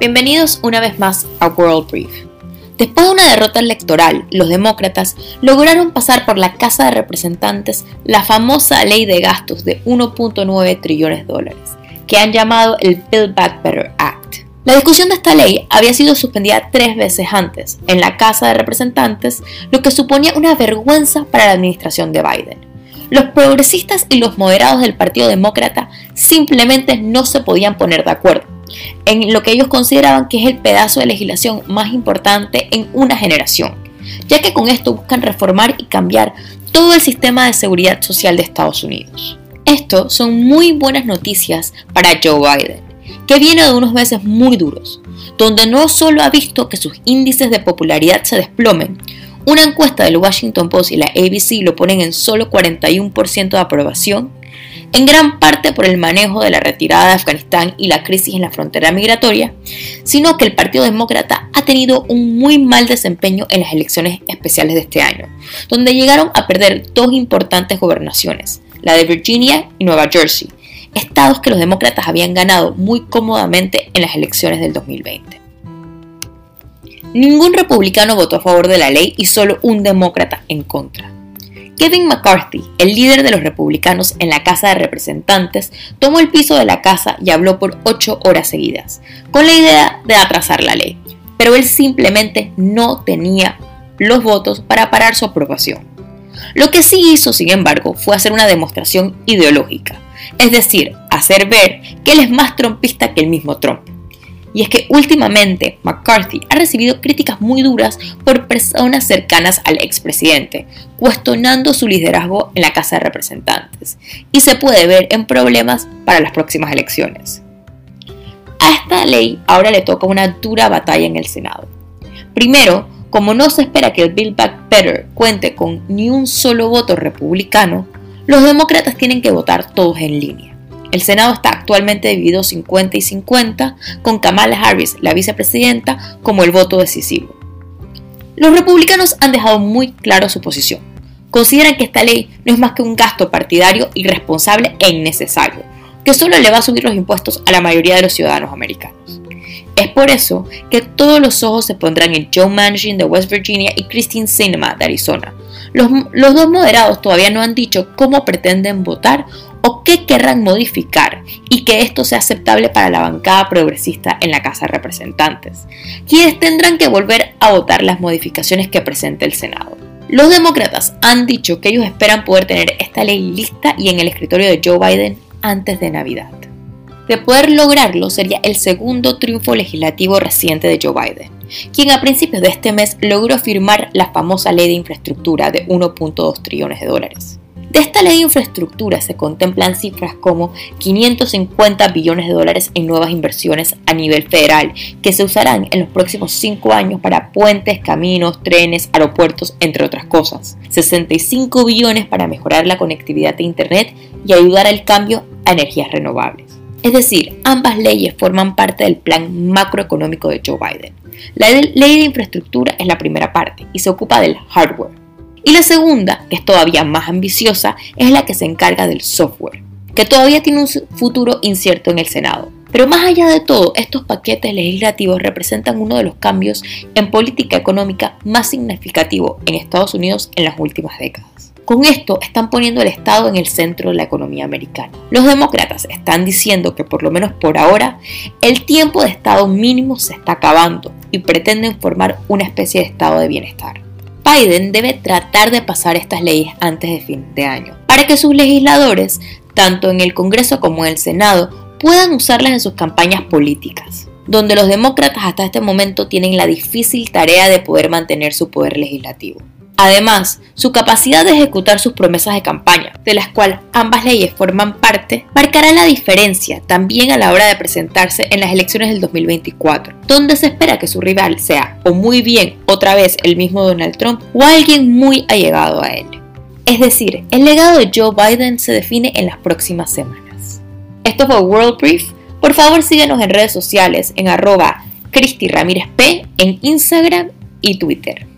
Bienvenidos una vez más a World Brief. Después de una derrota electoral, los demócratas lograron pasar por la Casa de Representantes la famosa ley de gastos de 1.9 trillones de dólares, que han llamado el Build Back Better Act. La discusión de esta ley había sido suspendida tres veces antes en la Casa de Representantes, lo que suponía una vergüenza para la administración de Biden. Los progresistas y los moderados del Partido Demócrata simplemente no se podían poner de acuerdo en lo que ellos consideraban que es el pedazo de legislación más importante en una generación, ya que con esto buscan reformar y cambiar todo el sistema de seguridad social de Estados Unidos. Esto son muy buenas noticias para Joe Biden, que viene de unos meses muy duros, donde no solo ha visto que sus índices de popularidad se desplomen, una encuesta del Washington Post y la ABC lo ponen en solo 41% de aprobación, en gran parte por el manejo de la retirada de Afganistán y la crisis en la frontera migratoria, sino que el Partido Demócrata ha tenido un muy mal desempeño en las elecciones especiales de este año, donde llegaron a perder dos importantes gobernaciones, la de Virginia y Nueva Jersey, estados que los demócratas habían ganado muy cómodamente en las elecciones del 2020. Ningún republicano votó a favor de la ley y solo un demócrata en contra. Kevin McCarthy, el líder de los republicanos en la Casa de Representantes, tomó el piso de la casa y habló por ocho horas seguidas, con la idea de atrasar la ley, pero él simplemente no tenía los votos para parar su aprobación. Lo que sí hizo, sin embargo, fue hacer una demostración ideológica, es decir, hacer ver que él es más trompista que el mismo Trump. Y es que últimamente McCarthy ha recibido críticas muy duras por personas cercanas al expresidente, cuestionando su liderazgo en la Casa de Representantes, y se puede ver en problemas para las próximas elecciones. A esta ley ahora le toca una dura batalla en el Senado. Primero, como no se espera que el Bill Back Better cuente con ni un solo voto republicano, los demócratas tienen que votar todos en línea. El Senado está actualmente dividido 50 y 50, con Kamala Harris, la vicepresidenta, como el voto decisivo. Los republicanos han dejado muy claro su posición. Consideran que esta ley no es más que un gasto partidario irresponsable e innecesario, que solo le va a subir los impuestos a la mayoría de los ciudadanos americanos. Es por eso que todos los ojos se pondrán en Joe Manchin de West Virginia y Christine Sinema de Arizona. Los, los dos moderados todavía no han dicho cómo pretenden votar o qué querrán modificar y que esto sea aceptable para la bancada progresista en la Casa de Representantes, quienes tendrán que volver a votar las modificaciones que presente el Senado. Los demócratas han dicho que ellos esperan poder tener esta ley lista y en el escritorio de Joe Biden antes de Navidad. De poder lograrlo sería el segundo triunfo legislativo reciente de Joe Biden, quien a principios de este mes logró firmar la famosa ley de infraestructura de 1.2 trillones de dólares. De esta ley de infraestructura se contemplan cifras como 550 billones de dólares en nuevas inversiones a nivel federal que se usarán en los próximos cinco años para puentes, caminos, trenes, aeropuertos, entre otras cosas. 65 billones para mejorar la conectividad de Internet y ayudar al cambio a energías renovables. Es decir, ambas leyes forman parte del plan macroeconómico de Joe Biden. La ley de infraestructura es la primera parte y se ocupa del hardware y la segunda, que es todavía más ambiciosa, es la que se encarga del software, que todavía tiene un futuro incierto en el Senado. Pero más allá de todo, estos paquetes legislativos representan uno de los cambios en política económica más significativo en Estados Unidos en las últimas décadas. Con esto están poniendo al Estado en el centro de la economía americana. Los demócratas están diciendo que por lo menos por ahora el tiempo de Estado mínimo se está acabando y pretenden formar una especie de Estado de bienestar. Biden debe tratar de pasar estas leyes antes de fin de año, para que sus legisladores, tanto en el Congreso como en el Senado, puedan usarlas en sus campañas políticas, donde los demócratas hasta este momento tienen la difícil tarea de poder mantener su poder legislativo. Además, su capacidad de ejecutar sus promesas de campaña, de las cuales ambas leyes forman parte, marcará la diferencia también a la hora de presentarse en las elecciones del 2024, donde se espera que su rival sea o muy bien otra vez el mismo Donald Trump o alguien muy allegado a él. Es decir, el legado de Joe Biden se define en las próximas semanas. Esto fue World Brief. Por favor síguenos en redes sociales en arroba en Instagram y Twitter.